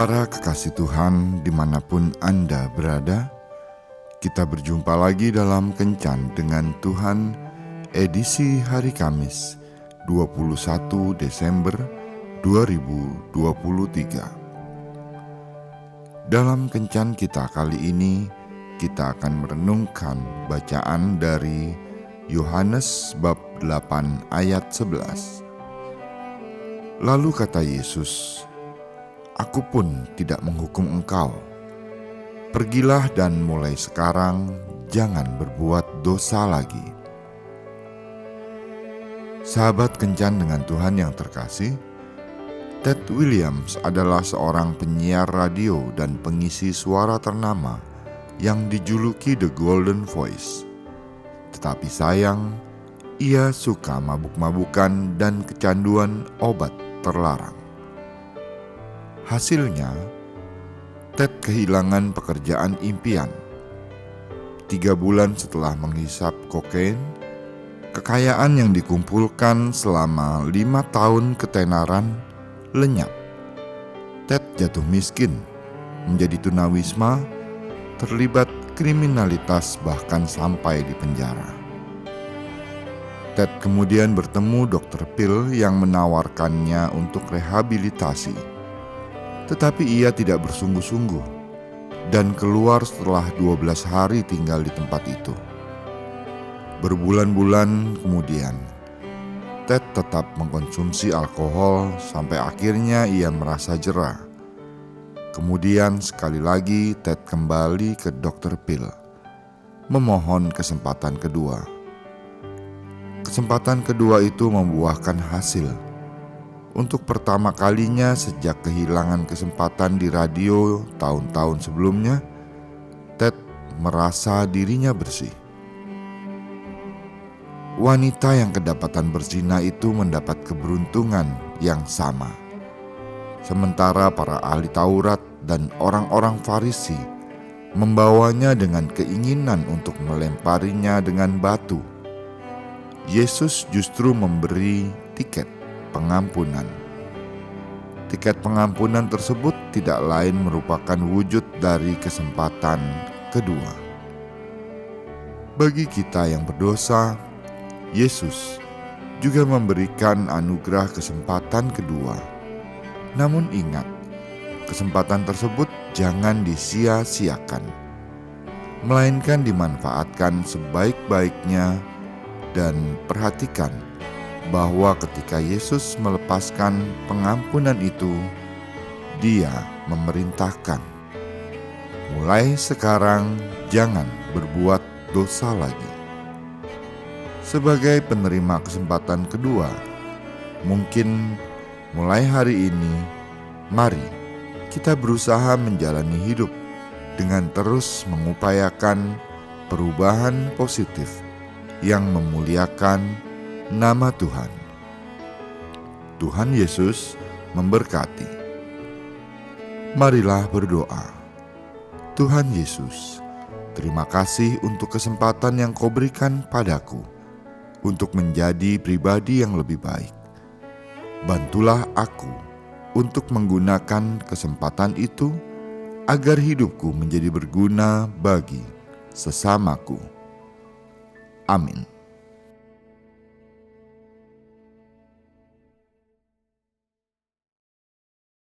Para kekasih Tuhan di mana pun Anda berada, kita berjumpa lagi dalam Kencan dengan Tuhan edisi hari Kamis 21 Desember 2023. Dalam Kencan kita kali ini, kita akan merenungkan bacaan dari Yohanes bab 8 ayat 11. Lalu kata Yesus, Aku pun tidak menghukum engkau. Pergilah dan mulai sekarang jangan berbuat dosa lagi. Sahabat kencan dengan Tuhan yang terkasih, Ted Williams adalah seorang penyiar radio dan pengisi suara ternama yang dijuluki The Golden Voice. Tetapi sayang, ia suka mabuk-mabukan dan kecanduan obat terlarang. Hasilnya, Ted kehilangan pekerjaan impian. Tiga bulan setelah menghisap kokain, kekayaan yang dikumpulkan selama lima tahun ketenaran lenyap. Ted jatuh miskin, menjadi tunawisma, terlibat kriminalitas bahkan sampai di penjara. Ted kemudian bertemu dokter Phil yang menawarkannya untuk rehabilitasi tetapi ia tidak bersungguh-sungguh dan keluar setelah 12 hari tinggal di tempat itu. Berbulan-bulan kemudian, Ted tetap mengkonsumsi alkohol sampai akhirnya ia merasa jerah. Kemudian sekali lagi Ted kembali ke Dr. Phil, memohon kesempatan kedua. Kesempatan kedua itu membuahkan hasil untuk pertama kalinya sejak kehilangan kesempatan di radio tahun-tahun sebelumnya, Ted merasa dirinya bersih. Wanita yang kedapatan berzina itu mendapat keberuntungan yang sama. Sementara para ahli Taurat dan orang-orang Farisi membawanya dengan keinginan untuk melemparinya dengan batu. Yesus justru memberi tiket pengampunan. Tiket pengampunan tersebut tidak lain merupakan wujud dari kesempatan kedua. Bagi kita yang berdosa, Yesus juga memberikan anugerah kesempatan kedua. Namun ingat, kesempatan tersebut jangan disia-siakan, melainkan dimanfaatkan sebaik-baiknya dan perhatikan bahwa ketika Yesus melepaskan pengampunan itu, Dia memerintahkan, "Mulai sekarang, jangan berbuat dosa lagi." Sebagai penerima kesempatan kedua, mungkin mulai hari ini, mari kita berusaha menjalani hidup dengan terus mengupayakan perubahan positif yang memuliakan nama Tuhan. Tuhan Yesus memberkati. Marilah berdoa. Tuhan Yesus, terima kasih untuk kesempatan yang kau berikan padaku untuk menjadi pribadi yang lebih baik. Bantulah aku untuk menggunakan kesempatan itu agar hidupku menjadi berguna bagi sesamaku. Amin.